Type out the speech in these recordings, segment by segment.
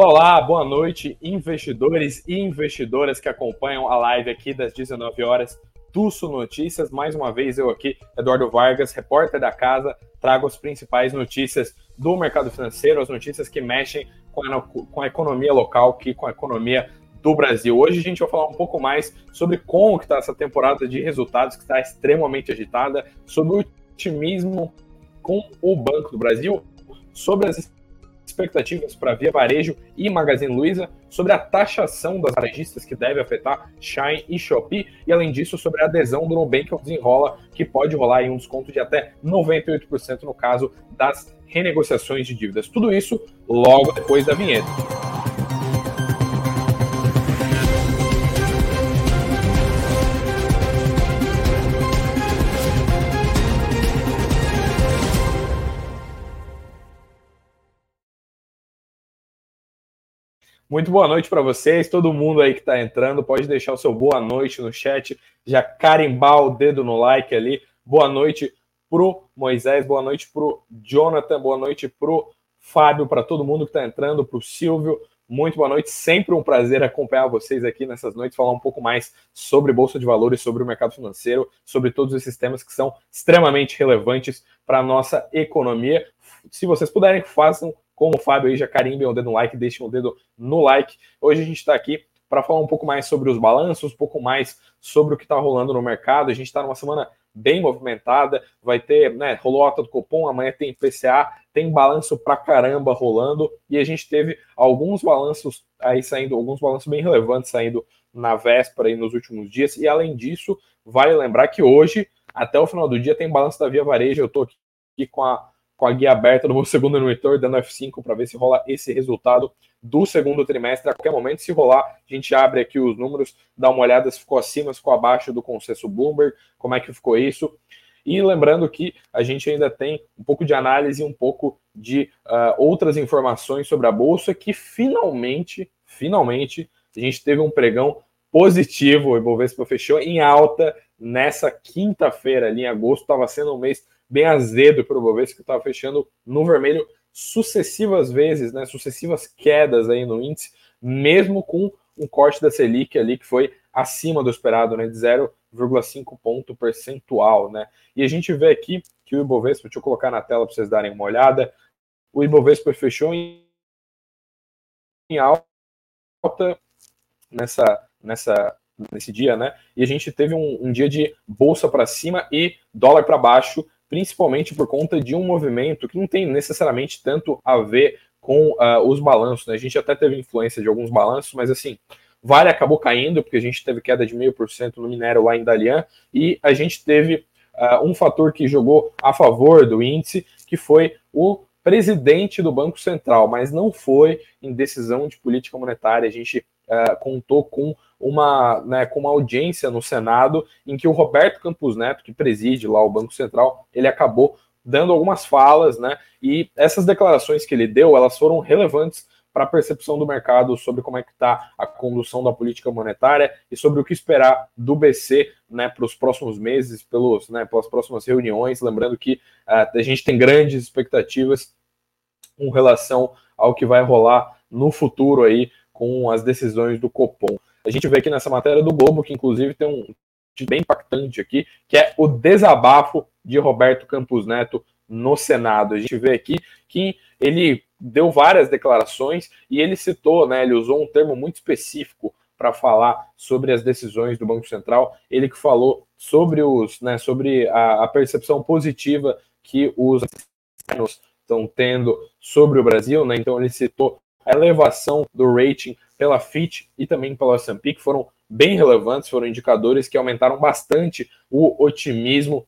Olá, boa noite, investidores e investidoras que acompanham a live aqui das 19 horas Tusso Notícias. Mais uma vez eu aqui, Eduardo Vargas, repórter da casa, trago as principais notícias do mercado financeiro, as notícias que mexem com a, com a economia local, que com a economia do Brasil. Hoje a gente vai falar um pouco mais sobre como está essa temporada de resultados que está extremamente agitada, sobre o otimismo com o Banco do Brasil, sobre as expectativas para Via Varejo e Magazine Luiza, sobre a taxação das varejistas que deve afetar Shine e Shopee, e além disso, sobre a adesão do Nubank ao Desenrola, que pode rolar em um desconto de até 98% no caso das renegociações de dívidas. Tudo isso logo depois da vinheta. Muito boa noite para vocês, todo mundo aí que está entrando, pode deixar o seu boa noite no chat, já carimbar o dedo no like ali. Boa noite pro Moisés, boa noite pro Jonathan, boa noite pro Fábio, para todo mundo que está entrando, pro Silvio. Muito boa noite, sempre um prazer acompanhar vocês aqui nessas noites, falar um pouco mais sobre bolsa de valores, sobre o mercado financeiro, sobre todos esses temas que são extremamente relevantes para a nossa economia. Se vocês puderem, façam como o Fábio aí, já carimbem o dedo no like, deixem o dedo no like. Hoje a gente está aqui para falar um pouco mais sobre os balanços, um pouco mais sobre o que está rolando no mercado. A gente está numa semana bem movimentada, vai ter, né, rolou a do Copom, amanhã tem PCA, tem balanço pra caramba rolando, e a gente teve alguns balanços aí saindo, alguns balanços bem relevantes saindo na véspera e nos últimos dias, e além disso, vale lembrar que hoje, até o final do dia, tem balanço da Via Varejo, eu estou aqui com a com a guia aberta do meu segundo monitor, dando F5 para ver se rola esse resultado do segundo trimestre. A qualquer momento, se rolar, a gente abre aqui os números, dá uma olhada se ficou acima, se ficou abaixo do consenso Bloomberg, como é que ficou isso. E lembrando que a gente ainda tem um pouco de análise um pouco de uh, outras informações sobre a bolsa que finalmente, finalmente, a gente teve um pregão positivo. O Ibovespa fechou em alta nessa quinta-feira, ali em agosto, estava sendo um mês bem azedo para o Bovespa, que estava fechando no vermelho sucessivas vezes, né, sucessivas quedas aí no índice, mesmo com um corte da Selic ali que foi acima do esperado, né, de 0,5 ponto percentual, né? E a gente vê aqui que o Ibovespa, deixa eu colocar na tela para vocês darem uma olhada, o Ibovespa fechou em, em alta nessa nessa nesse dia, né? E a gente teve um, um dia de bolsa para cima e dólar para baixo, principalmente por conta de um movimento que não tem necessariamente tanto a ver com uh, os balanços. Né? A gente até teve influência de alguns balanços, mas assim, Vale acabou caindo, porque a gente teve queda de meio por cento no minério lá em Dalian, e a gente teve uh, um fator que jogou a favor do índice, que foi o presidente do Banco Central, mas não foi em decisão de política monetária. A gente uh, contou com uma, né, com uma audiência no Senado em que o Roberto Campos Neto, que preside lá o Banco Central, ele acabou dando algumas falas, né? E essas declarações que ele deu, elas foram relevantes para a percepção do mercado sobre como é que está a condução da política monetária e sobre o que esperar do BC né, para os próximos meses, pelos, né, pelas próximas reuniões. Lembrando que uh, a gente tem grandes expectativas com relação ao que vai rolar no futuro aí com as decisões do Copom. A gente vê aqui nessa matéria do Globo, que inclusive tem um bem impactante aqui, que é o desabafo de Roberto Campos Neto no Senado. A gente vê aqui que ele deu várias declarações e ele citou, né, ele usou um termo muito específico para falar sobre as decisões do Banco Central. Ele que falou sobre os, né, sobre a, a percepção positiva que os estão tendo sobre o Brasil, né? Então ele citou a elevação do rating pela Fitch e também pela S&P, que foram bem relevantes, foram indicadores que aumentaram bastante o otimismo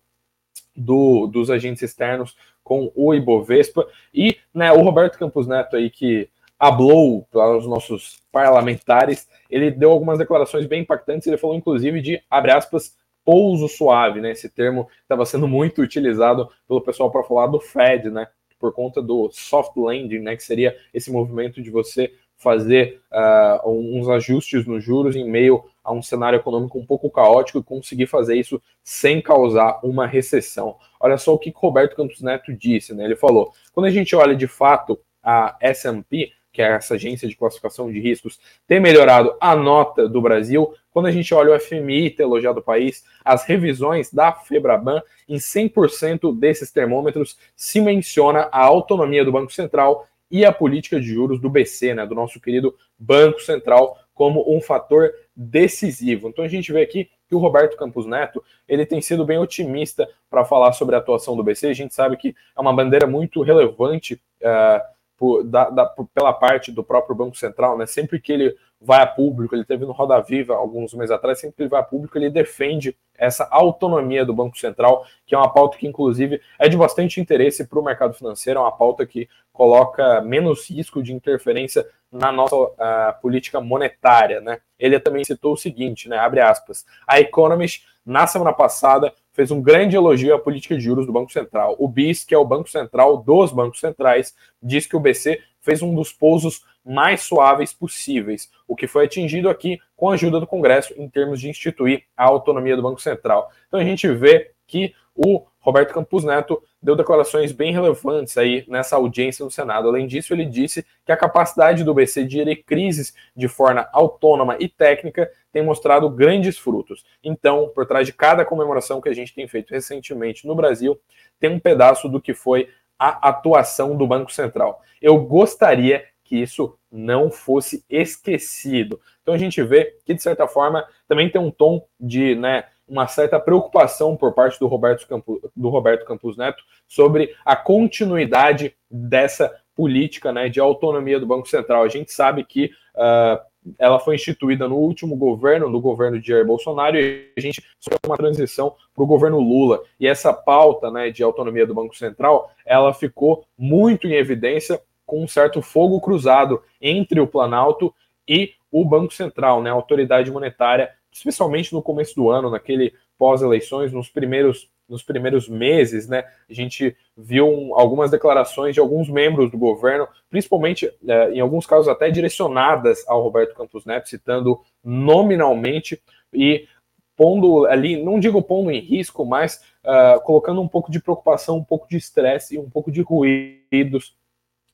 do, dos agentes externos com o Ibovespa. E né, o Roberto Campos Neto aí, que hablou para os nossos parlamentares, ele deu algumas declarações bem impactantes, ele falou inclusive de, abre aspas, pouso suave, né? Esse termo estava sendo muito utilizado pelo pessoal para falar do Fed, né? Por conta do soft landing, né? Que seria esse movimento de você fazer uh, uns ajustes nos juros em meio a um cenário econômico um pouco caótico e conseguir fazer isso sem causar uma recessão. Olha só o que Roberto Campos Neto disse, né? Ele falou: quando a gente olha de fato a S&P, que é essa agência de classificação de riscos, ter melhorado a nota do Brasil. Quando a gente olha o FMI ter elogiado o país, as revisões da Febraban, em 100% desses termômetros se menciona a autonomia do Banco Central e a política de juros do BC, né, do nosso querido Banco Central, como um fator decisivo. Então a gente vê aqui que o Roberto Campos Neto ele tem sido bem otimista para falar sobre a atuação do BC. A gente sabe que é uma bandeira muito relevante uh, por, da, da, pela parte do próprio Banco Central, né? Sempre que ele vai a público, ele teve no Roda Viva alguns meses atrás, sempre que ele vai a público, ele defende essa autonomia do Banco Central, que é uma pauta que, inclusive, é de bastante interesse para o mercado financeiro, é uma pauta que coloca menos risco de interferência na nossa uh, política monetária, né? Ele também citou o seguinte, né? Abre aspas. A Economist, na semana passada, fez um grande elogio à política de juros do Banco Central. O BIS, que é o Banco Central dos bancos centrais, diz que o BC fez um dos pousos mais suaves possíveis, o que foi atingido aqui com a ajuda do Congresso em termos de instituir a autonomia do Banco Central. Então a gente vê que o Roberto Campos Neto deu declarações bem relevantes aí nessa audiência no Senado. Além disso, ele disse que a capacidade do BC de gerir crises de forma autônoma e técnica tem mostrado grandes frutos. Então, por trás de cada comemoração que a gente tem feito recentemente no Brasil, tem um pedaço do que foi a atuação do Banco Central. Eu gostaria que isso não fosse esquecido. Então a gente vê que, de certa forma, também tem um tom de né, uma certa preocupação por parte do Roberto, Campos, do Roberto Campos Neto sobre a continuidade dessa política né, de autonomia do Banco Central. A gente sabe que uh, ela foi instituída no último governo, no governo de Jair Bolsonaro, e a gente sofreu uma transição para o governo Lula. E essa pauta né, de autonomia do Banco Central, ela ficou muito em evidência com um certo fogo cruzado entre o Planalto e o Banco Central, né, a autoridade monetária especialmente no começo do ano, naquele pós-eleições, nos primeiros nos primeiros meses, né, a gente viu um, algumas declarações de alguns membros do governo, principalmente é, em alguns casos até direcionadas ao Roberto Campos Neto, citando nominalmente e pondo ali, não digo pondo em risco, mas uh, colocando um pouco de preocupação, um pouco de estresse e um pouco de ruídos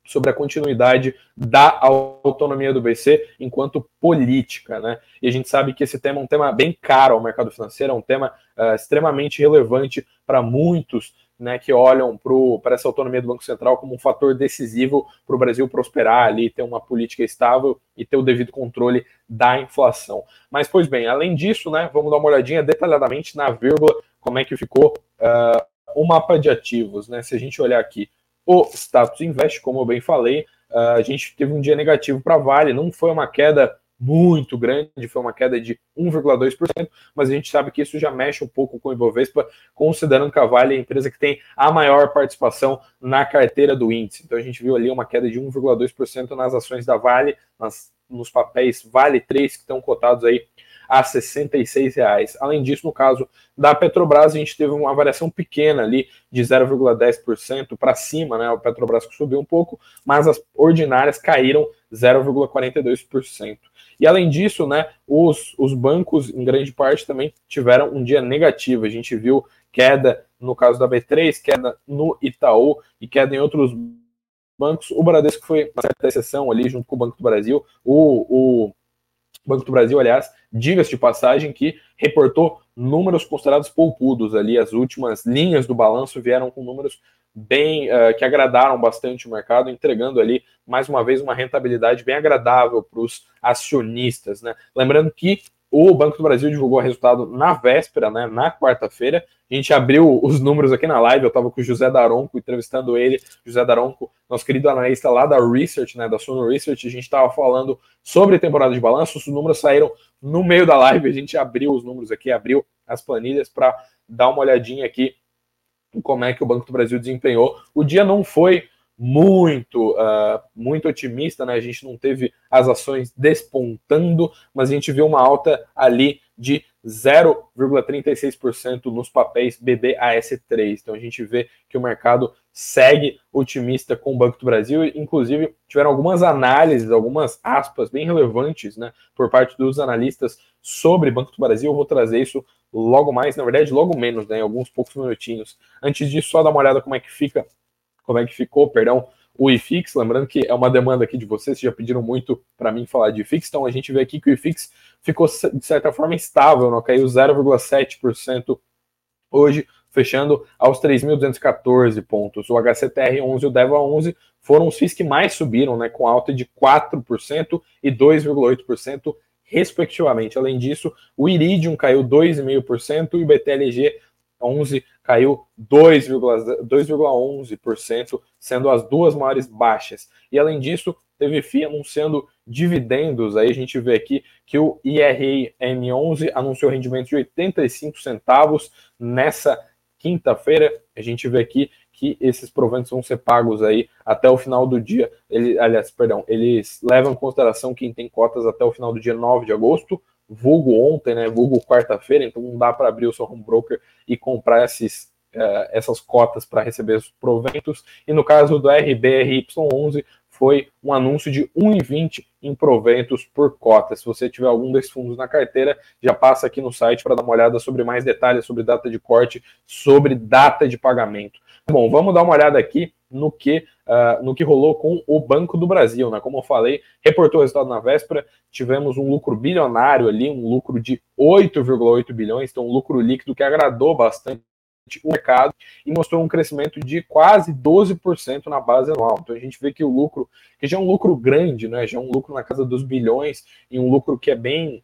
sobre a continuidade da autonomia do BC enquanto política, né? E a gente sabe que esse tema é um tema bem caro ao mercado financeiro, é um tema uh, extremamente relevante para muitos, né, que olham para essa autonomia do Banco Central como um fator decisivo para o Brasil prosperar ali, ter uma política estável e ter o devido controle da inflação. Mas, pois bem, além disso, né, vamos dar uma olhadinha detalhadamente na vírgula, como é que ficou uh, o mapa de ativos, né? Se a gente olhar aqui o status invest, como eu bem falei, ah, a gente teve um dia negativo para Vale, não foi uma queda muito grande, foi uma queda de 1,2%, mas a gente sabe que isso já mexe um pouco com o Ibovespa, considerando que a Vale é a empresa que tem a maior participação na carteira do índice. Então a gente viu ali uma queda de 1,2% nas ações da Vale, nas, nos papéis Vale 3 que estão cotados aí a 66 reais. Além disso, no caso da Petrobras, a gente teve uma variação pequena ali de 0,10% para cima, né? O Petrobras subiu um pouco, mas as ordinárias caíram 0,42%. E além disso, né, os, os bancos, em grande parte, também tiveram um dia negativo. A gente viu queda no caso da B3, queda no Itaú e queda em outros bancos. O Bradesco foi uma certa exceção ali, junto com o Banco do Brasil. O, o Banco do Brasil, aliás, diga-se de passagem que reportou números considerados poupudos ali. As últimas linhas do balanço vieram com números bem uh, que agradaram bastante o mercado, entregando ali mais uma vez uma rentabilidade bem agradável para os acionistas, né? Lembrando que o Banco do Brasil divulgou o resultado na véspera, né, na quarta-feira. A gente abriu os números aqui na live. Eu estava com o José Daronco entrevistando ele. José Daronco, nosso querido analista lá da Research, né, da Suno Research. A gente estava falando sobre temporada de balanço. Os números saíram no meio da live. A gente abriu os números aqui, abriu as planilhas para dar uma olhadinha aqui como é que o Banco do Brasil desempenhou. O dia não foi muito, uh, muito otimista, né? A gente não teve as ações despontando, mas a gente viu uma alta ali de 0,36% nos papéis BBAS3. Então a gente vê que o mercado segue otimista com o Banco do Brasil. Inclusive, tiveram algumas análises, algumas aspas bem relevantes né, por parte dos analistas sobre Banco do Brasil. Eu vou trazer isso logo mais, na verdade, logo menos, né, em alguns poucos minutinhos. Antes disso, só dar uma olhada como é que fica como é que ficou, perdão, o IFIX, lembrando que é uma demanda aqui de vocês, já pediram muito para mim falar de IFIX, então a gente vê aqui que o IFIX ficou de certa forma estável, não caiu 0,7% hoje, fechando aos 3.214 pontos. O HCTR 11 e o DEVA 11 foram os FIIs que mais subiram, né, com alta de 4% e 2,8% respectivamente. Além disso, o Iridium caiu 2,5% e o BTLG 11 caiu 2,11%, sendo as duas maiores baixas. E além disso, teve FI anunciando dividendos. Aí a gente vê aqui que o IRM11 anunciou rendimento de 85 centavos nessa quinta-feira. A gente vê aqui que esses proventos vão ser pagos aí até o final do dia. Ele, aliás, perdão, eles levam em consideração quem tem cotas até o final do dia 9 de agosto vulgo ontem, né, vulgo quarta-feira, então não dá para abrir o seu home broker e comprar esses, uh, essas cotas para receber os proventos. E no caso do RBRY11, foi um anúncio de 1,20 em proventos por cota. Se você tiver algum desses fundos na carteira, já passa aqui no site para dar uma olhada sobre mais detalhes sobre data de corte, sobre data de pagamento. Bom, vamos dar uma olhada aqui no que, uh, no que rolou com o Banco do Brasil. Né? Como eu falei, reportou o resultado na véspera, tivemos um lucro bilionário ali, um lucro de 8,8 bilhões, então um lucro líquido que agradou bastante o mercado e mostrou um crescimento de quase 12% na base anual. Então a gente vê que o lucro, que já é um lucro grande, né, já é um lucro na casa dos bilhões e um lucro que é bem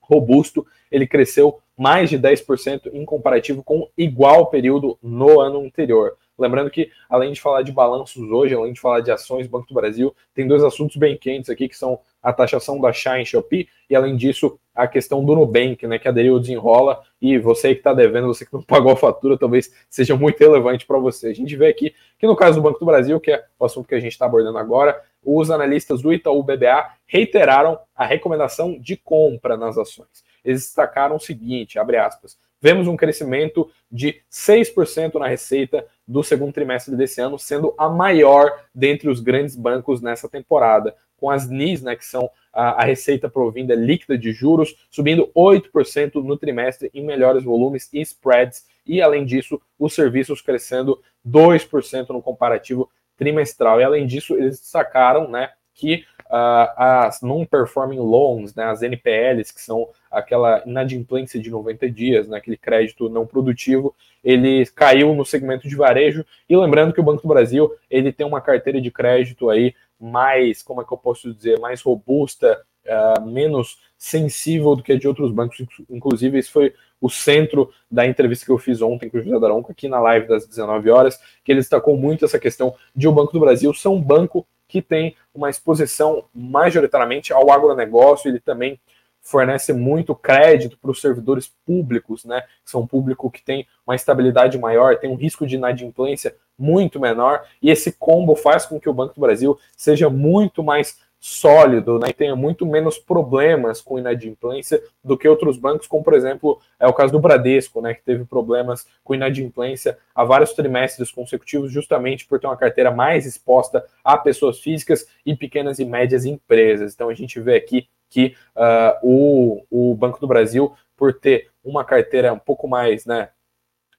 robusto, ele cresceu mais de 10% em comparativo com igual período no ano anterior. Lembrando que, além de falar de balanços hoje, além de falar de ações Banco do Brasil, tem dois assuntos bem quentes aqui, que são a taxação da Shine Shopee e, além disso, a questão do Nubank, né, que aderiu ao desenrola e você que está devendo, você que não pagou a fatura, talvez seja muito relevante para você. A gente vê aqui que, no caso do Banco do Brasil, que é o assunto que a gente está abordando agora, os analistas do Itaú BBA reiteraram a recomendação de compra nas ações. Eles destacaram o seguinte, abre aspas, vemos um crescimento de 6% na receita do segundo trimestre desse ano, sendo a maior dentre os grandes bancos nessa temporada, com as NIS, né, que são a, a receita provinda líquida de juros, subindo 8% no trimestre em melhores volumes e spreads, e além disso, os serviços crescendo 2% no comparativo trimestral. E além disso, eles destacaram né, que uh, as non-performing loans, né, as NPLs, que são aquela inadimplência de 90 dias, né, aquele crédito não produtivo, ele caiu no segmento de varejo. E lembrando que o Banco do Brasil ele tem uma carteira de crédito aí mais, como é que eu posso dizer, mais robusta, uh, menos sensível do que a de outros bancos. Inclusive, esse foi o centro da entrevista que eu fiz ontem com o José Daronco, aqui na live das 19 horas, que ele destacou muito essa questão de o Banco do Brasil ser um banco que tem uma exposição majoritariamente ao agronegócio, ele também fornece muito crédito para os servidores públicos, né? São um público que tem uma estabilidade maior, tem um risco de inadimplência muito menor, e esse combo faz com que o Banco do Brasil seja muito mais sólido né, e tenha muito menos problemas com inadimplência do que outros bancos, como por exemplo é o caso do Bradesco, né, que teve problemas com inadimplência há vários trimestres consecutivos, justamente por ter uma carteira mais exposta a pessoas físicas e pequenas e médias empresas. Então a gente vê aqui que uh, o, o Banco do Brasil, por ter uma carteira um pouco mais né,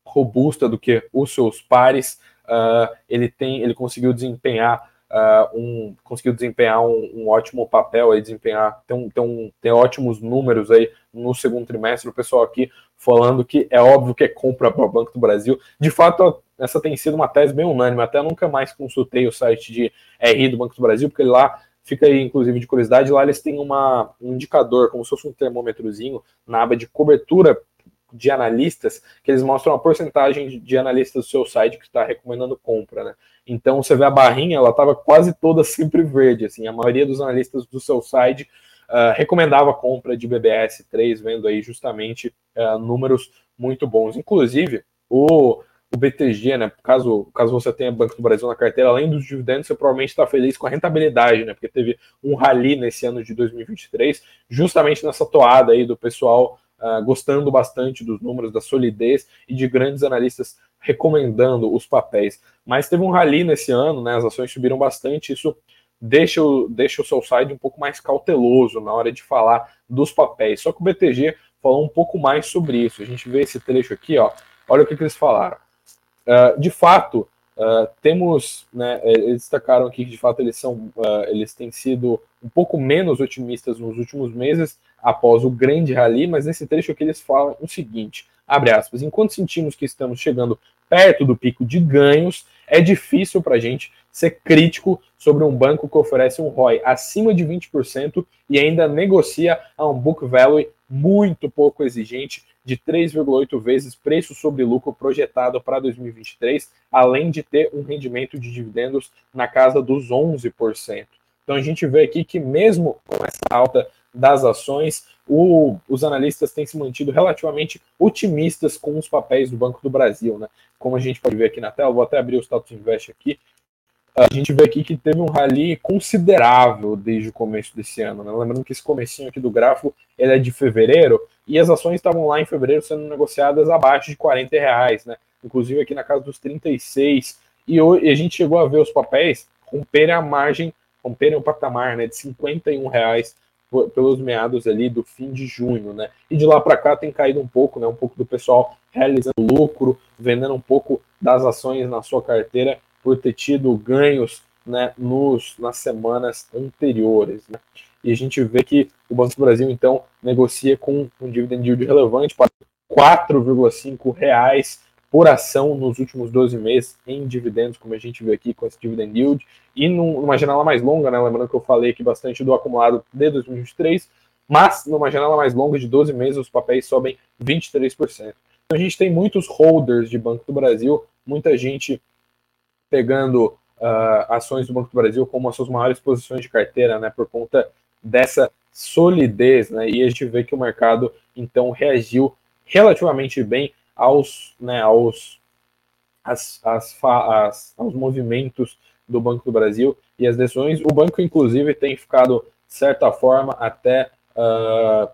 robusta do que os seus pares, uh, ele tem, ele conseguiu desempenhar uh, um, conseguiu desempenhar um, um, ótimo papel aí, desempenhar, tem, tem, um, tem ótimos números aí no segundo trimestre. O pessoal aqui falando que é óbvio que é compra para o Banco do Brasil. De fato, essa tem sido uma tese bem unânime. Até nunca mais consultei o site de RI do Banco do Brasil, porque lá fica aí, inclusive, de curiosidade, lá eles têm uma, um indicador, como se fosse um termômetrozinho, na aba de cobertura de analistas, que eles mostram a porcentagem de analistas do seu site que está recomendando compra, né? Então você vê a barrinha, ela estava quase toda sempre verde, assim, a maioria dos analistas do seu site uh, recomendava a compra de BBS 3, vendo aí justamente uh, números muito bons. Inclusive, o, o BTG, né? Caso, caso você tenha Banco do Brasil na carteira, além dos dividendos, você provavelmente está feliz com a rentabilidade, né? Porque teve um rally nesse ano de 2023, justamente nessa toada aí do pessoal uh, gostando bastante dos números, da solidez e de grandes analistas recomendando os papéis. Mas teve um rally nesse ano, né? As ações subiram bastante, isso deixa o, deixa o seu site um pouco mais cauteloso na hora de falar dos papéis. Só que o BTG falou um pouco mais sobre isso. A gente vê esse trecho aqui, ó. Olha o que, que eles falaram. Uh, de fato, Uh, temos, né, é, eles destacaram aqui que de fato eles são, uh, eles têm sido um pouco menos otimistas nos últimos meses após o grande rally, mas nesse trecho aqui eles falam o seguinte, abre aspas, enquanto sentimos que estamos chegando perto do pico de ganhos, é difícil para a gente ser crítico sobre um banco que oferece um ROI acima de 20% e ainda negocia a um book value muito pouco exigente de 3,8 vezes preço sobre lucro projetado para 2023, além de ter um rendimento de dividendos na casa dos 11%. Então a gente vê aqui que mesmo com essa alta das ações, o, os analistas têm se mantido relativamente otimistas com os papéis do Banco do Brasil, né? Como a gente pode ver aqui na tela, vou até abrir o status invest aqui. A gente vê aqui que teve um rally considerável desde o começo desse ano. Né? Lembrando que esse comecinho aqui do gráfico ele é de fevereiro e as ações estavam lá em fevereiro sendo negociadas abaixo de 40 reais, né? Inclusive aqui na casa dos 36. E, hoje, e a gente chegou a ver os papéis romperem a margem, romperem o patamar né, de 51 reais pelos meados ali do fim de junho, né? E de lá para cá tem caído um pouco, né? Um pouco do pessoal realizando lucro, vendendo um pouco das ações na sua carteira por ter tido ganhos, né? Nos nas semanas anteriores, né? E a gente vê que o Banco do Brasil então negocia com um dividend yield relevante para 4,5 reais por ação nos últimos 12 meses em dividendos, como a gente vê aqui com esse dividend yield, e numa janela mais longa, né, lembrando que eu falei aqui bastante do acumulado de 2023, mas numa janela mais longa de 12 meses os papéis sobem 23%. Então a gente tem muitos holders de Banco do Brasil, muita gente pegando uh, ações do Banco do Brasil como as suas maiores posições de carteira, né, por conta dessa solidez, né, e a gente vê que o mercado então reagiu relativamente bem aos, né, aos, as, as, as, aos movimentos do Banco do Brasil e as decisões. O banco, inclusive, tem ficado, de certa forma, até uh,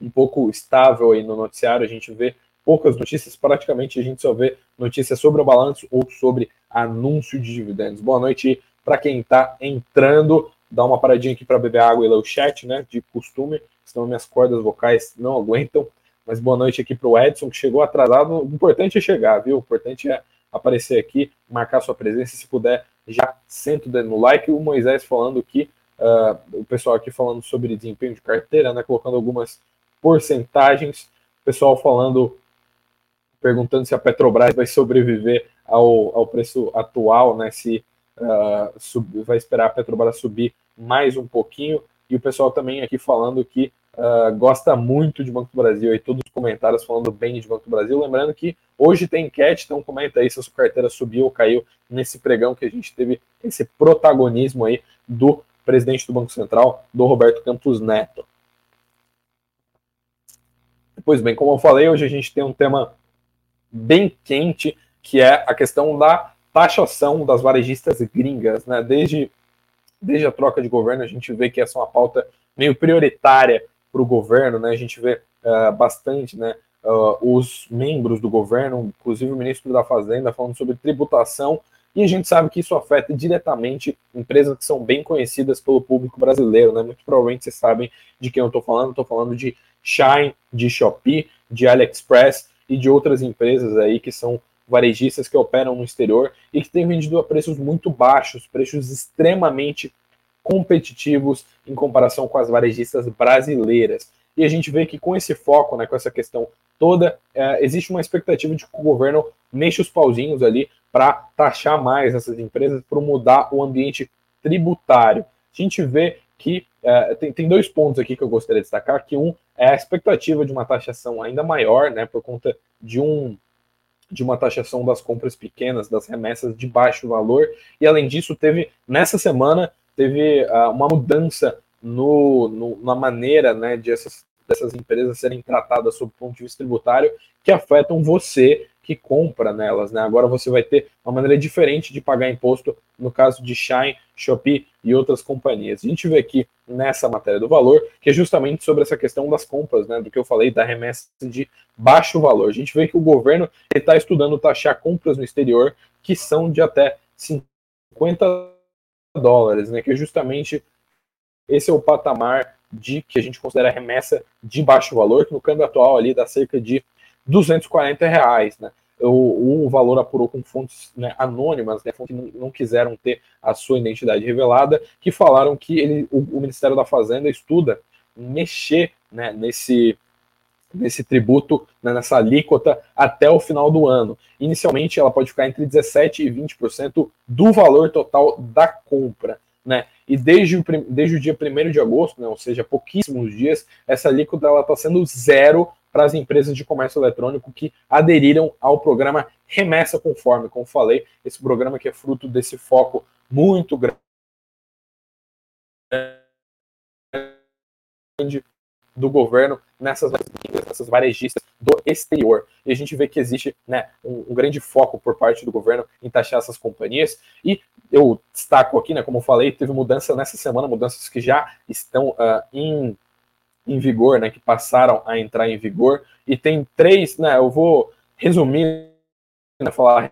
um pouco estável aí no noticiário. A gente vê poucas notícias, praticamente a gente só vê notícias sobre o balanço ou sobre anúncio de dividendos. Boa noite para quem está entrando. Dá uma paradinha aqui para beber água e ler o chat, né? De costume, senão minhas cordas vocais não aguentam. Mas boa noite aqui para o Edson, que chegou atrasado. O importante é chegar, viu? O importante é aparecer aqui, marcar sua presença. Se puder, já senta no like. O Moisés falando que, uh, o pessoal aqui falando sobre desempenho de carteira, né? Colocando algumas porcentagens. O pessoal falando, perguntando se a Petrobras vai sobreviver ao, ao preço atual, né? Se uh, sub, vai esperar a Petrobras subir mais um pouquinho. E o pessoal também aqui falando que uh, gosta muito de Banco do Brasil e todos os comentários falando bem de Banco do Brasil. Lembrando que hoje tem enquete, então comenta aí se a sua carteira subiu ou caiu nesse pregão que a gente teve esse protagonismo aí do presidente do Banco Central, do Roberto Campos Neto. Pois bem, como eu falei, hoje a gente tem um tema bem quente, que é a questão da taxação das varejistas gringas, né? Desde, desde a troca de governo, a gente vê que essa é uma pauta meio prioritária para o governo, né? A gente vê uh, bastante, né? Uh, os membros do governo, inclusive o ministro da Fazenda, falando sobre tributação, e a gente sabe que isso afeta diretamente empresas que são bem conhecidas pelo público brasileiro, né? Muito provavelmente vocês sabem de quem eu estou falando, estou falando de Shine, de Shopee, de AliExpress e de outras empresas aí que são varejistas que operam no exterior e que têm vendido a preços muito baixos, preços extremamente competitivos em comparação com as varejistas brasileiras. E a gente vê que com esse foco, né, com essa questão toda, é, existe uma expectativa de que o governo mexa os pauzinhos ali para taxar mais essas empresas, para mudar o ambiente tributário. A gente vê que é, tem, tem dois pontos aqui que eu gostaria de destacar, que um é a expectativa de uma taxação ainda maior, né, por conta de um de uma taxação das compras pequenas, das remessas de baixo valor, e além disso teve nessa semana teve uh, uma mudança no, no, na maneira né, de essas, dessas empresas serem tratadas sob o ponto de vista tributário que afetam você que compra nelas. Né? Agora você vai ter uma maneira diferente de pagar imposto no caso de Shine, Shopee e outras companhias. A gente vê aqui nessa matéria do valor, que é justamente sobre essa questão das compras, né, do que eu falei da remessa de baixo valor. A gente vê que o governo está estudando taxar compras no exterior que são de até 50 dólares, né? Que é justamente esse é o patamar de que a gente considera remessa de baixo valor, que no câmbio atual ali dá cerca de 240 reais, né? o, o valor apurou com fontes né, anônimas, né, fontes que não, não, quiseram ter a sua identidade revelada, que falaram que ele, o, o Ministério da Fazenda estuda mexer né, nesse, nesse tributo, né, nessa alíquota, até o final do ano. Inicialmente, ela pode ficar entre 17% e 20% do valor total da compra. Né? E desde o, desde o dia 1 de agosto, né, ou seja, pouquíssimos dias, essa alíquota está sendo zero para as empresas de comércio eletrônico que aderiram ao programa Remessa Conforme. Como falei, esse programa que é fruto desse foco muito grande do governo nessas, nessas varejistas do exterior. E a gente vê que existe né, um, um, grande foco por parte do governo em taxar essas companhias. E eu destaco aqui, né, como falei, teve mudança nessa semana, mudanças que já estão uh, em, em vigor, né, que passaram a entrar em vigor. E tem três, né, eu vou resumir, né, falar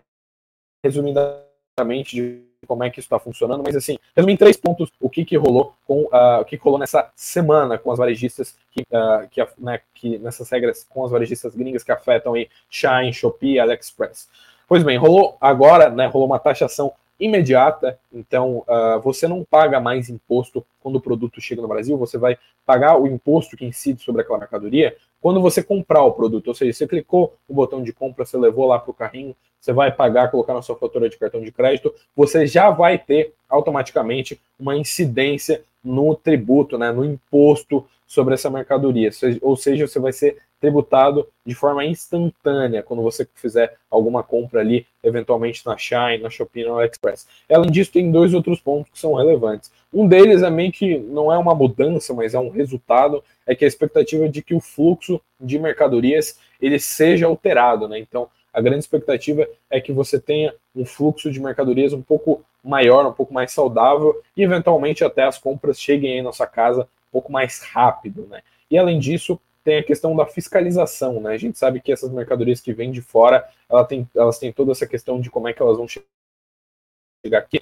resumidamente de como é que isso está funcionando, mas assim, resumir em três pontos o que, que rolou com uh, o que rolou nessa semana com as varejistas que, uh, que, né, que nessas regras com as varejistas gringas que afetam aí Shine, Shopee, AliExpress. Pois bem, rolou agora, né, rolou uma taxação imediata, então uh, você não paga mais imposto quando o produto chega no Brasil, você vai pagar o imposto que incide sobre aquela mercadoria quando você comprar o produto, ou seja, você clicou o botão de compra, você levou lá para o carrinho, você vai pagar, colocar na sua fatura de cartão de crédito, você já vai ter automaticamente uma incidência no tributo, né, no imposto sobre essa mercadoria. Ou seja, você vai ser tributado de forma instantânea quando você fizer alguma compra ali, eventualmente na Shine, na Shopee, na AliExpress. Além disso, tem dois outros pontos que são relevantes. Um deles é meio que não é uma mudança, mas é um resultado, é que a expectativa de que o fluxo de mercadorias ele seja alterado, né? Então, a grande expectativa é que você tenha um fluxo de mercadorias um pouco maior, um pouco mais saudável e eventualmente até as compras cheguem em nossa casa um pouco mais rápido, né? E além disso, tem a questão da fiscalização, né? A gente sabe que essas mercadorias que vêm de fora, ela tem, elas têm toda essa questão de como é que elas vão chegar aqui,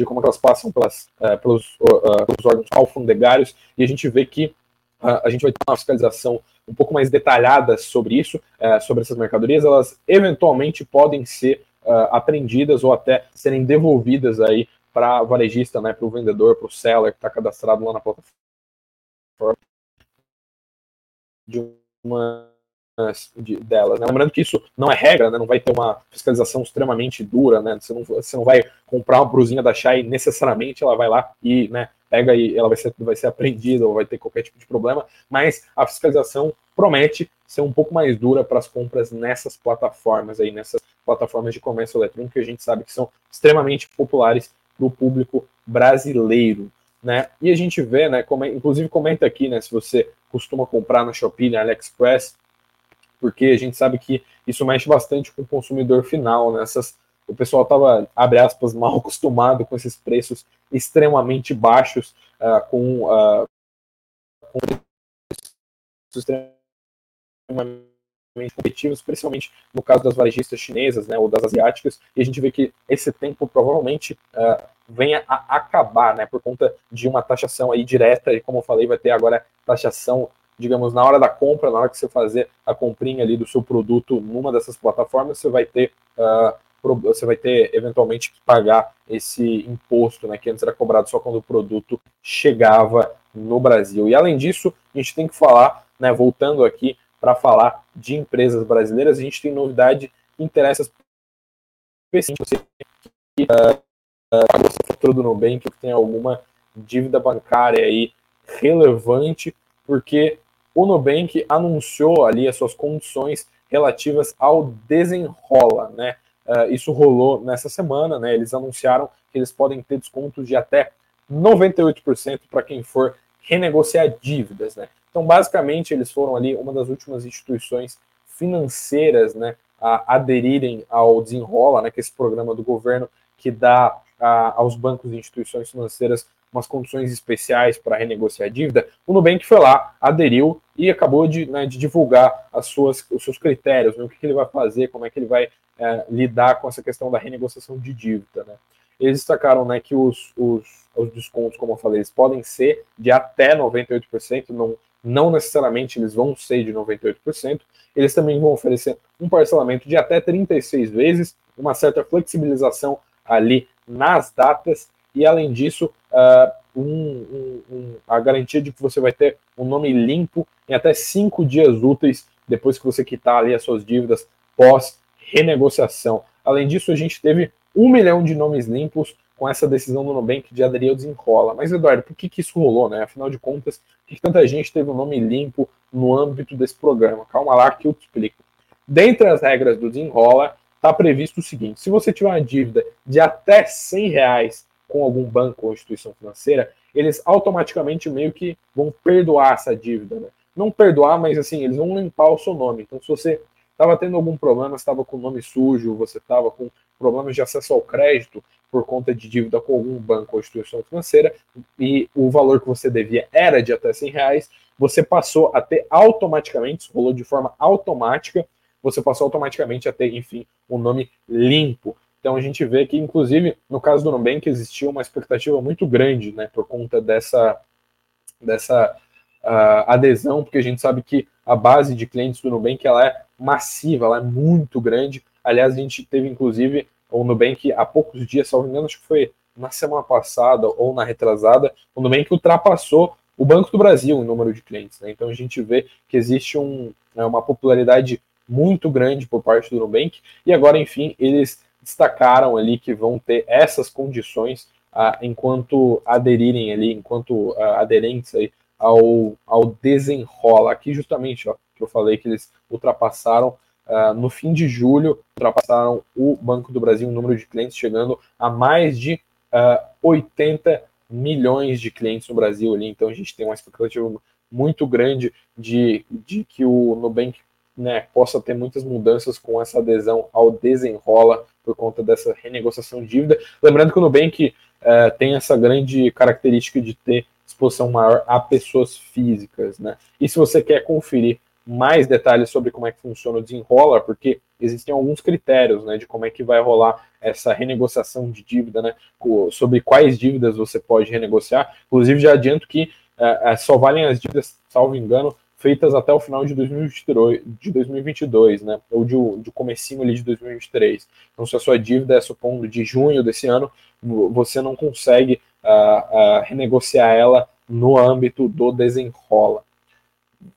de como é elas passam pelas, uh, pelos, uh, pelos órgãos alfandegários, e a gente vê que uh, a gente vai ter uma fiscalização um pouco mais detalhada sobre isso, sobre essas mercadorias, elas eventualmente podem ser apreendidas ou até serem devolvidas aí para varejista, né, para o vendedor, para o seller que está cadastrado lá na plataforma de uma de, delas. Né? Lembrando que isso não é regra, né? não vai ter uma fiscalização extremamente dura, né? Você não, você não vai comprar uma brusinha da Shai necessariamente ela vai lá e né, pega e ela vai ser, vai ser apreendida ou vai ter qualquer tipo de problema, mas a fiscalização promete ser um pouco mais dura para as compras nessas plataformas aí, nessas plataformas de comércio eletrônico que a gente sabe que são extremamente populares para o público brasileiro. Né? E a gente vê, né, como, inclusive comenta aqui, né, se você costuma comprar na Shopee, na AliExpress, porque a gente sabe que isso mexe bastante com o consumidor final, né? Essas, o pessoal estava, abre aspas, mal acostumado com esses preços extremamente baixos, uh, com, uh, com extremamente competitivos, especialmente no caso das varejistas chinesas, né, ou das asiáticas, e a gente vê que esse tempo provavelmente uh, venha a acabar, né, por conta de uma taxação aí direta, e como eu falei, vai ter agora taxação, digamos, na hora da compra, na hora que você fazer a comprinha ali do seu produto numa dessas plataformas, você vai ter uh, você vai ter eventualmente que pagar esse imposto, né, que antes era cobrado só quando o produto chegava no Brasil. E além disso, a gente tem que falar, né, voltando aqui para falar de empresas brasileiras, a gente tem novidade que interessa você que uh, pagou a fatura do Nubank, que tem alguma dívida bancária aí relevante, porque o Nubank anunciou ali as suas condições relativas ao desenrola, né? Uh, isso rolou nessa semana, né? Eles anunciaram que eles podem ter descontos de até 98% para quem for renegociar dívidas, né? Então, basicamente, eles foram ali uma das últimas instituições financeiras, né, a aderirem ao Desenrola, né, que é esse programa do governo que dá a, aos bancos e instituições financeiras umas condições especiais para renegociar a dívida, o Nubank foi lá, aderiu e acabou de, né, de divulgar as suas, os seus critérios, né, o que, que, ele vai fazer, como é que ele vai é, lidar com essa questão da renegociação de dívida. Né. Eles destacaram né, que os, os, os descontos, como eu falei, eles podem ser de até 98%, não, não necessariamente eles vão ser de 98%, eles também vão oferecer um parcelamento de até 36 vezes, uma certa flexibilização ali nas datas, e além disso, uh, um, um, um, a garantia de que você vai ter um nome limpo em até cinco dias úteis depois que você quitar ali as suas dívidas pós renegociação. Além disso, a gente teve um milhão de nomes limpos com essa decisão do Nubank de aderir ao desenrola. Mas, Eduardo, por que, que isso rolou, né? Afinal de contas, por que tanta gente teve um nome limpo no âmbito desse programa? Calma lá que eu te explico. Dentre as regras do desenrola, está previsto o seguinte: se você tiver uma dívida de até 100 reais com algum banco ou instituição financeira, eles automaticamente meio que vão perdoar essa dívida, né? Não perdoar, mas assim, eles vão limpar o seu nome. Então, se você estava tendo algum problema, estava com o nome sujo, você estava com problemas de acesso ao crédito por conta de dívida com algum banco ou instituição financeira e o valor que você devia era de até 100 reais, você passou a ter automaticamente, isso rolou de forma automática, você passou automaticamente a ter, enfim, um nome limpo. Então a gente vê que, inclusive, no caso do Nubank, existia uma expectativa muito grande, né, por conta dessa, dessa uh, adesão, porque a gente sabe que a base de clientes do Nubank ela é massiva, ela é muito grande. Aliás, a gente teve inclusive o Nubank há poucos dias, salvo engano, acho que foi na semana passada ou na retrasada, o Nubank ultrapassou o Banco do Brasil em número de clientes. Né? Então a gente vê que existe um, né, uma popularidade muito grande por parte do Nubank e agora, enfim, eles destacaram ali que vão ter essas condições ah, enquanto aderirem ali, enquanto ah, aderentes aí ao, ao desenrola. Aqui justamente, ó, que eu falei que eles ultrapassaram uh, no fim de julho, ultrapassaram o Banco do Brasil, o número de clientes chegando a mais de uh, ah, 80 milhões de clientes no Brasil ali. Então a gente tem uma expectativa muito grande de, de que o Nubank né, possa ter muitas mudanças com essa adesão ao desenrola por conta dessa renegociação de dívida. Lembrando que o Nubank uh, tem essa grande característica de ter exposição maior a pessoas físicas, né? E se você quer conferir mais detalhes sobre como é que funciona o desenrola, porque existem alguns critérios, né, de como é que vai rolar essa renegociação de dívida, né, sobre quais dívidas você pode renegociar. Inclusive, já adianto que é, só valem as dívidas, salvo engano, feitas até o final de 2022, de 2022 né, ou de, de comecinho ali de 2023. Então, se a sua dívida é, supondo, de junho desse ano, você não consegue uh, uh, renegociar ela no âmbito do desenrola.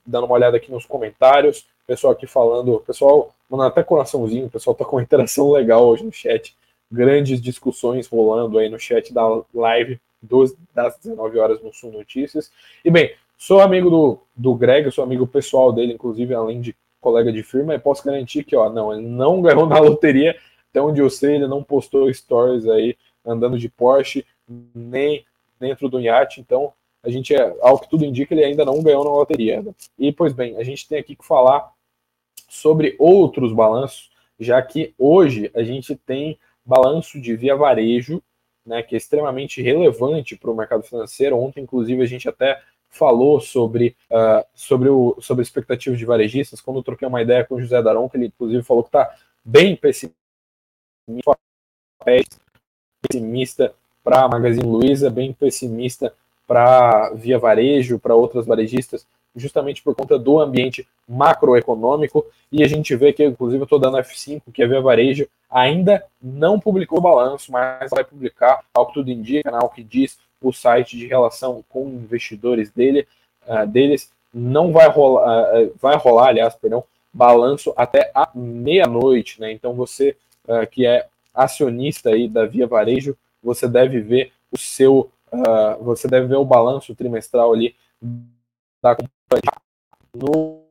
Dando uma olhada aqui nos comentários, pessoal aqui falando, pessoal mandando até coraçãozinho, o pessoal tá com uma interação legal hoje no chat, grandes discussões rolando aí no chat da live dos, das 19 horas no Sul Notícias. E bem, Sou amigo do, do Greg, sou amigo pessoal dele, inclusive, além de colega de firma, e posso garantir que, ó, não, ele não ganhou na loteria, até onde eu sei, ele não postou stories aí andando de Porsche, nem dentro do iate, então a gente, é, ao que tudo indica, ele ainda não ganhou na loteria. E, pois bem, a gente tem aqui que falar sobre outros balanços, já que hoje a gente tem balanço de via varejo, né, que é extremamente relevante para o mercado financeiro. Ontem, inclusive, a gente até falou sobre, uh, sobre, o, sobre a expectativa de varejistas, quando eu troquei uma ideia com o José Daron, que ele inclusive falou que está bem pessimista, pessimista para a Magazine Luiza, bem pessimista para Via Varejo, para outras varejistas, justamente por conta do ambiente macroeconômico, e a gente vê que, inclusive, eu estou dando F5, que a Via Varejo ainda não publicou o balanço, mas vai publicar, ao que tudo indica, ao que diz o site de relação com investidores dele, uh, deles não vai rolar, uh, vai rolar, aliás, perdão, balanço até a meia-noite, né? Então você uh, que é acionista aí da Via Varejo, você deve ver o seu, você deve ver o balanço trimestral ali da companhia no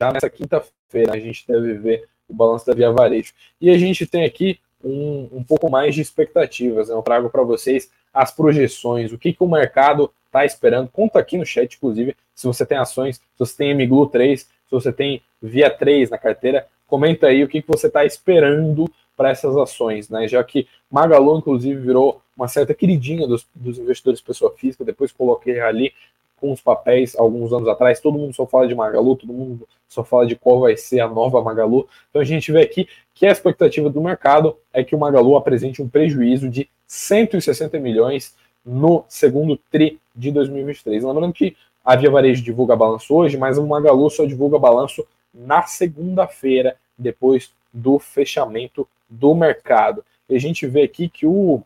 já nessa quinta-feira a gente deve ver o balanço da Via Varejo. E a gente tem aqui um, um pouco mais de expectativas. Né? Eu trago para vocês as projeções, o que, que o mercado está esperando. Conta aqui no chat, inclusive, se você tem ações, se você tem MGLU 3, se você tem Via 3 na carteira, comenta aí o que, que você está esperando para essas ações, né? Já que Magalu, inclusive, virou uma certa queridinha dos, dos investidores pessoa física, depois coloquei ali com os papéis alguns anos atrás, todo mundo só fala de Magalu, todo mundo só fala de qual vai ser a nova Magalu. Então a gente vê aqui que a expectativa do mercado é que o Magalu apresente um prejuízo de 160 milhões no segundo TRI de 2023. Lembrando que A Via Varejo divulga balanço hoje, mas o Magalu só divulga balanço na segunda-feira, depois do fechamento do mercado. E a gente vê aqui que o,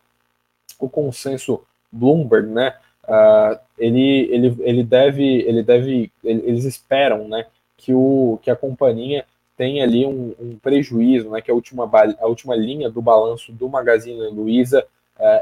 o consenso Bloomberg, né, uh, ele, ele, ele deve, ele deve, eles esperam, né, que, o, que a companhia tenha ali um, um prejuízo, né, que a última, a última linha do balanço do Magazine Luiza,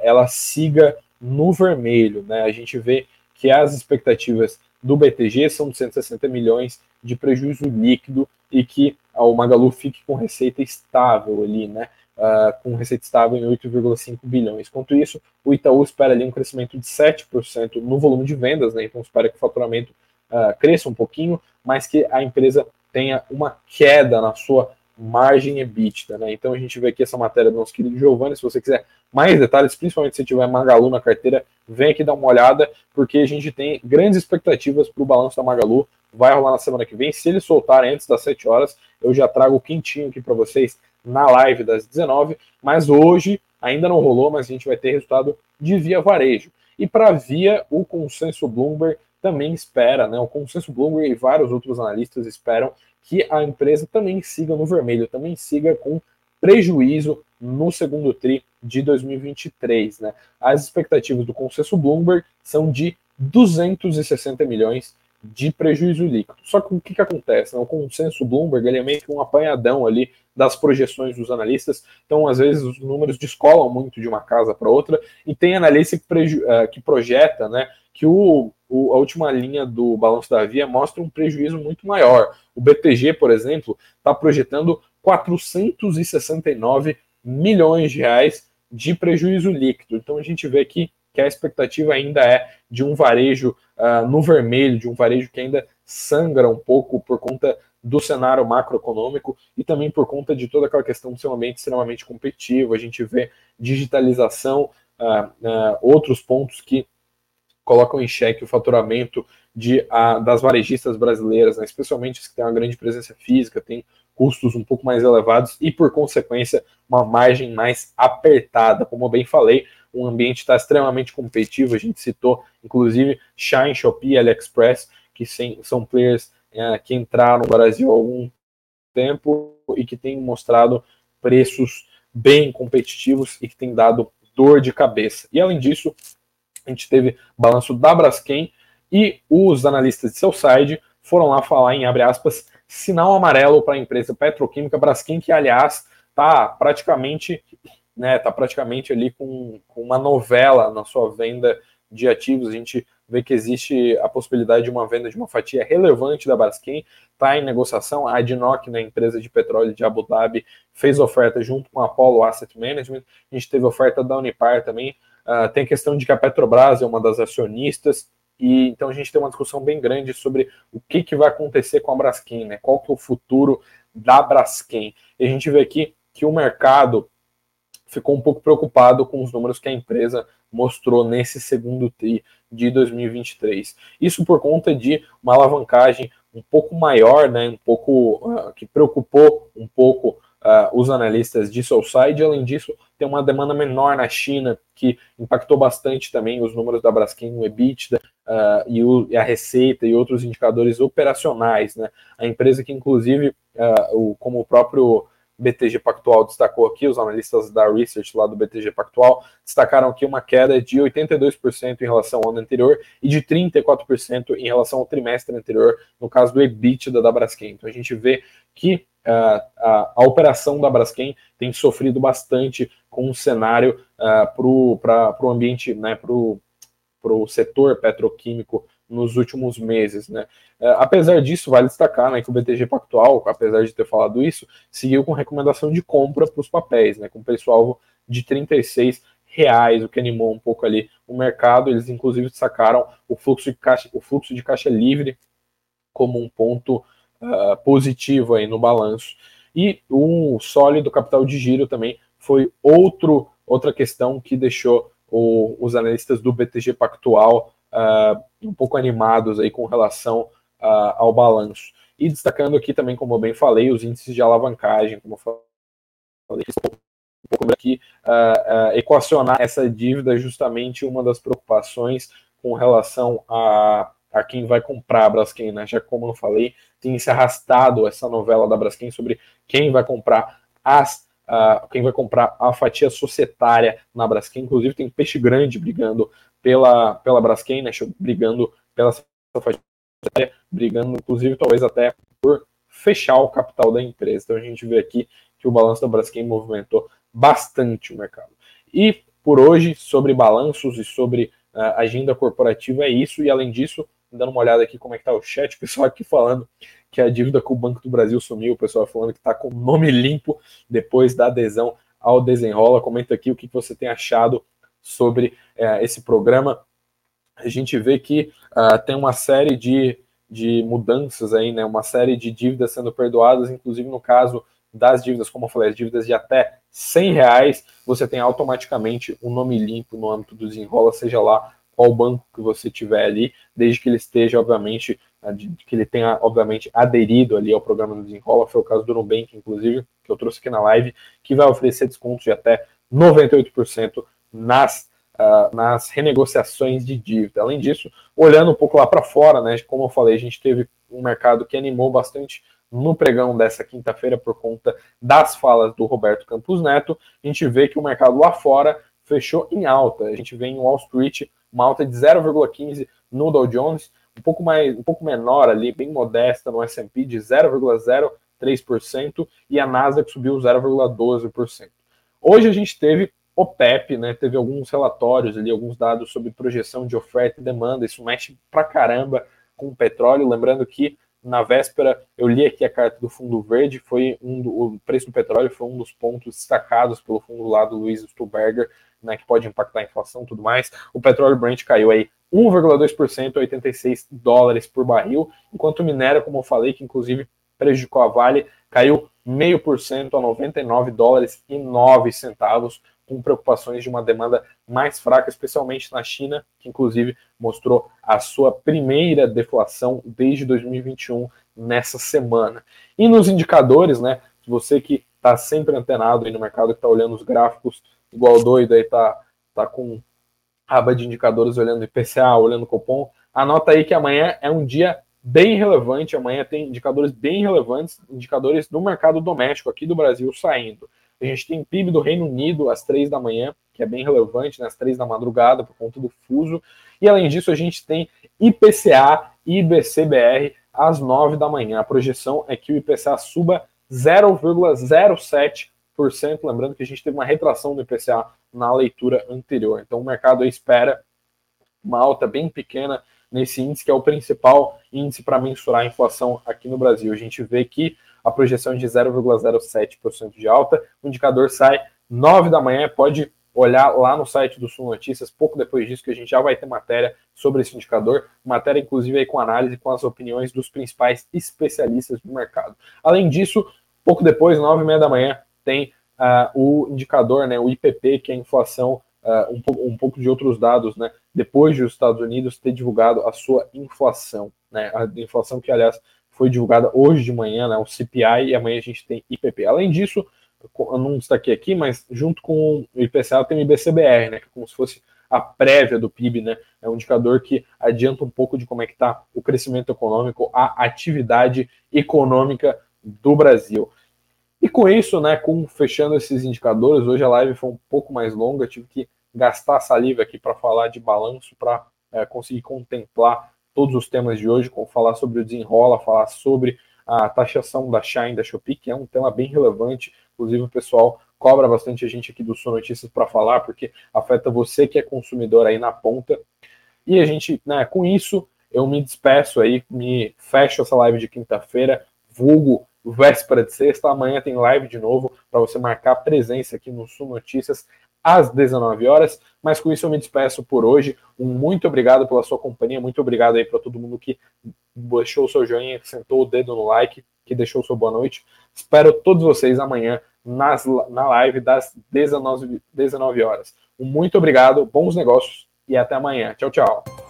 ela siga no vermelho, né, a gente vê que as expectativas do BTG são de 160 milhões de prejuízo líquido e que o Magalu fique com receita estável ali, né? Uh, com receita estável em 8,5 bilhões. Quanto isso, o Itaú espera ali um crescimento de 7% no volume de vendas, né? Então espera que o faturamento uh, cresça um pouquinho, mas que a empresa tenha uma queda na sua margem EBITDA, né? Então a gente vê aqui essa matéria do nosso querido Giovanni. Se você quiser mais detalhes, principalmente se tiver Magalu na carteira, vem aqui dar uma olhada, porque a gente tem grandes expectativas para o balanço da Magalu. Vai rolar na semana que vem. Se eles soltarem antes das 7 horas, eu já trago quentinho aqui para vocês na live das 19. Mas hoje ainda não rolou, mas a gente vai ter resultado de via varejo. E para via, o consenso Bloomberg também espera, né? O consenso Bloomberg e vários outros analistas esperam que a empresa também siga no vermelho, também siga com prejuízo no segundo TRI de 2023. Né? As expectativas do consenso Bloomberg são de 260 milhões de prejuízo líquido. Só que o que, que acontece? Né? O consenso Bloomberg ele é meio que um apanhadão ali das projeções dos analistas, então às vezes os números descolam muito de uma casa para outra, e tem analista que, uh, que projeta né, que o, o, a última linha do balanço da Via mostra um prejuízo muito maior. O BTG, por exemplo, está projetando 469 milhões de reais de prejuízo líquido. Então a gente vê aqui que a expectativa ainda é de um varejo uh, no vermelho, de um varejo que ainda sangra um pouco por conta do cenário macroeconômico e também por conta de toda aquela questão do seu ambiente extremamente competitivo. A gente vê digitalização, uh, uh, outros pontos que colocam em xeque o faturamento de, das varejistas brasileiras, né, especialmente as que têm uma grande presença física, têm custos um pouco mais elevados e, por consequência, uma margem mais apertada. Como eu bem falei, o ambiente está extremamente competitivo. A gente citou, inclusive, Shine, Shopee, AliExpress, que são players é, que entraram no Brasil há algum tempo e que têm mostrado preços bem competitivos e que têm dado dor de cabeça. E além disso, a gente teve balanço da Braskem e os analistas de seu site foram lá falar em abre aspas sinal amarelo para a empresa petroquímica Braskem que aliás está praticamente né tá praticamente ali com, com uma novela na sua venda de ativos a gente vê que existe a possibilidade de uma venda de uma fatia relevante da Braskem, está em negociação. A Adnoc, né, empresa de petróleo de Abu Dhabi, fez oferta junto com a Apollo Asset Management. A gente teve oferta da Unipar também. Uh, tem a questão de que a Petrobras é uma das acionistas, e então a gente tem uma discussão bem grande sobre o que, que vai acontecer com a Braskem, né? Qual que é o futuro da Braskem. E a gente vê aqui que o mercado ficou um pouco preocupado com os números que a empresa mostrou nesse segundo TRI de 2023. Isso por conta de uma alavancagem um pouco maior, né, um pouco uh, que preocupou um pouco uh, os analistas de Soulside. Além disso, tem uma demanda menor na China, que impactou bastante também os números da Braskem no EBITDA uh, e, o, e, a receita e outros indicadores operacionais. Né? A empresa que, inclusive, uh, o, como o próprio BTG Pactual destacou aqui, os analistas da Research lá do BTG Pactual destacaram aqui uma queda de 82% em relação ao ano anterior e de 34% em relação ao trimestre anterior, no caso do EBITDA da Braskem. Então a gente vê que uh, a, a, operação da Braskem tem sofrido bastante com o cenário uh, para o ambiente, né, para o setor petroquímico nos últimos meses, né? Uh, apesar disso, vale destacar né, que o BTG Pactual, apesar de ter falado isso, seguiu com recomendação de compra para os papéis, né, com preço-alvo de 36 reais, o que animou um pouco ali o mercado. Eles inclusive destacaram o fluxo de caixa, o fluxo de caixa livre como um ponto uh, positivo aí no balanço. E o sólido capital de giro também foi outro, outra questão que deixou o, os analistas do BTG Pactual uh, um pouco animados aí com relação uh, ao balanço. E destacando aqui também, como eu bem falei, os índices de alavancagem, como eu falei, um pouco aqui, uh, equacionar essa dívida é justamente uma das preocupações com relação a, a quem vai comprar a Braskem, né? Já como eu falei, tem se arrastado essa novela da Braskem sobre quem vai comprar as uh, quem vai comprar a fatia societária na Braskem. Inclusive tem peixe grande brigando pela pela Braskem, né? Brigando pela societária, brigando inclusive talvez até por fechar o capital da empresa. Então a gente vê aqui que o balanço da Braskem movimentou bastante o mercado. E por hoje, sobre balanços e sobre uh, agenda corporativa, é isso. E além disso, dando uma olhada aqui como é que tá o chat, o pessoal aqui falando que a dívida com o Banco do Brasil sumiu, o pessoal falando que está com nome limpo depois da adesão ao Desenrola. Comenta aqui o que você tem achado sobre uh, esse programa. A gente vê que uh, tem uma série de, de mudanças aí, né? Uma série de dívidas sendo perdoadas, inclusive no caso das dívidas, como eu falei, as dívidas de até 100 reais, você tem automaticamente um nome limpo no âmbito do desenrola, seja lá qual banco que você tiver ali, desde que ele esteja, obviamente, que ele tenha, obviamente, aderido ali ao programa do desenrola, foi o caso do Nubank, inclusive, que eu trouxe aqui na live, que vai oferecer descontos de até 98% nas Uh, nas renegociações de dívida. Além disso, olhando um pouco lá para fora, né, como eu falei, a gente teve um mercado que animou bastante no pregão dessa quinta-feira por conta das falas do Roberto Campos Neto, a gente vê que o mercado lá fora fechou em alta. A gente vê em Wall Street uma alta de 0,15 no Dow Jones, um pouco mais, um pouco menor ali, bem modesta no S&P de 0,03% e a Nasdaq subiu 0,12%. Hoje a gente teve o PEP, né, teve alguns relatórios ali, alguns dados sobre projeção de oferta e demanda, isso mexe pra caramba com o petróleo, lembrando que na véspera, eu li aqui a carta do Fundo Verde, foi um do, o preço do petróleo foi um dos pontos destacados pelo fundo lá do Luiz Stuberger, né, que pode impactar a inflação e tudo mais. O petróleo Brent caiu aí 1,2%, 86 dólares por barril, enquanto o minério, como eu falei, que inclusive prejudicou a Vale, caiu 0,5% a 99 dólares e 9 centavos com preocupações de uma demanda mais fraca, especialmente na China, que inclusive mostrou a sua primeira deflação desde 2021 nessa semana. E nos indicadores, né? Você que está sempre antenado aí no mercado, que está olhando os gráficos igual doido, aí tá, tá com aba de indicadores olhando IPCA, olhando Copom, anota aí que amanhã é um dia bem relevante, amanhã tem indicadores bem relevantes, indicadores do mercado doméstico aqui do Brasil saindo. A gente tem PIB do Reino Unido às três da manhã, que é bem relevante, né, às três da madrugada, por conta do fuso. E além disso, a gente tem IPCA e IBCBR às nove da manhã. A projeção é que o IPCA suba 0,07%. Lembrando que a gente teve uma retração do IPCA na leitura anterior. Então o mercado espera uma alta bem pequena nesse índice, que é o principal índice para mensurar a inflação aqui no Brasil. A gente vê que a projeção de 0,07% de alta. O indicador sai 9 da manhã, pode olhar lá no site do Sul Notícias, pouco depois disso, que a gente já vai ter matéria sobre esse indicador, matéria inclusive aí com análise com as opiniões dos principais especialistas do mercado. Além disso, pouco depois, 9 e meia da manhã, tem uh, o indicador, né, o IPP, que é a inflação, uh, um, um, pouco de outros dados, né, depois de os Estados Unidos ter divulgado a sua inflação, né, a inflação que, aliás, foi divulgada hoje de manhã, né, o CPI, e amanhã a gente tem IPP. Além disso, eu não destaquei aqui, mas junto com o IPCA tem o IBCBR, né, que é como se fosse a prévia do PIB, né, é um indicador que adianta um pouco de como é que está o crescimento econômico, a atividade econômica do Brasil. E com isso, né, com fechando esses indicadores, hoje a live foi um pouco mais longa, tive que gastar saliva aqui para falar de balanço, para é, conseguir contemplar todos os temas de hoje, com falar sobre o desenrola, falar sobre a taxação da Shine da Shopee, que é um tema bem relevante. Inclusive, o pessoal cobra bastante a gente aqui do Sul Notícias para falar, porque afeta você que é consumidor aí na ponta. E a gente, né, com isso, eu me despeço aí, me fecho essa live de quinta-feira, vulgo véspera de sexta. Amanhã tem live de novo para você marcar presença aqui no Sul Notícias às 19 horas. Mas com isso eu me despeço por hoje. Um muito obrigado pela sua companhia, muito obrigado aí para todo mundo que deixou o seu joinha, que sentou o dedo no like, que deixou o seu boa noite. Espero todos vocês amanhã nas, na live das 19, 19 horas. Um muito obrigado, bons negócios e até amanhã. Tchau, tchau.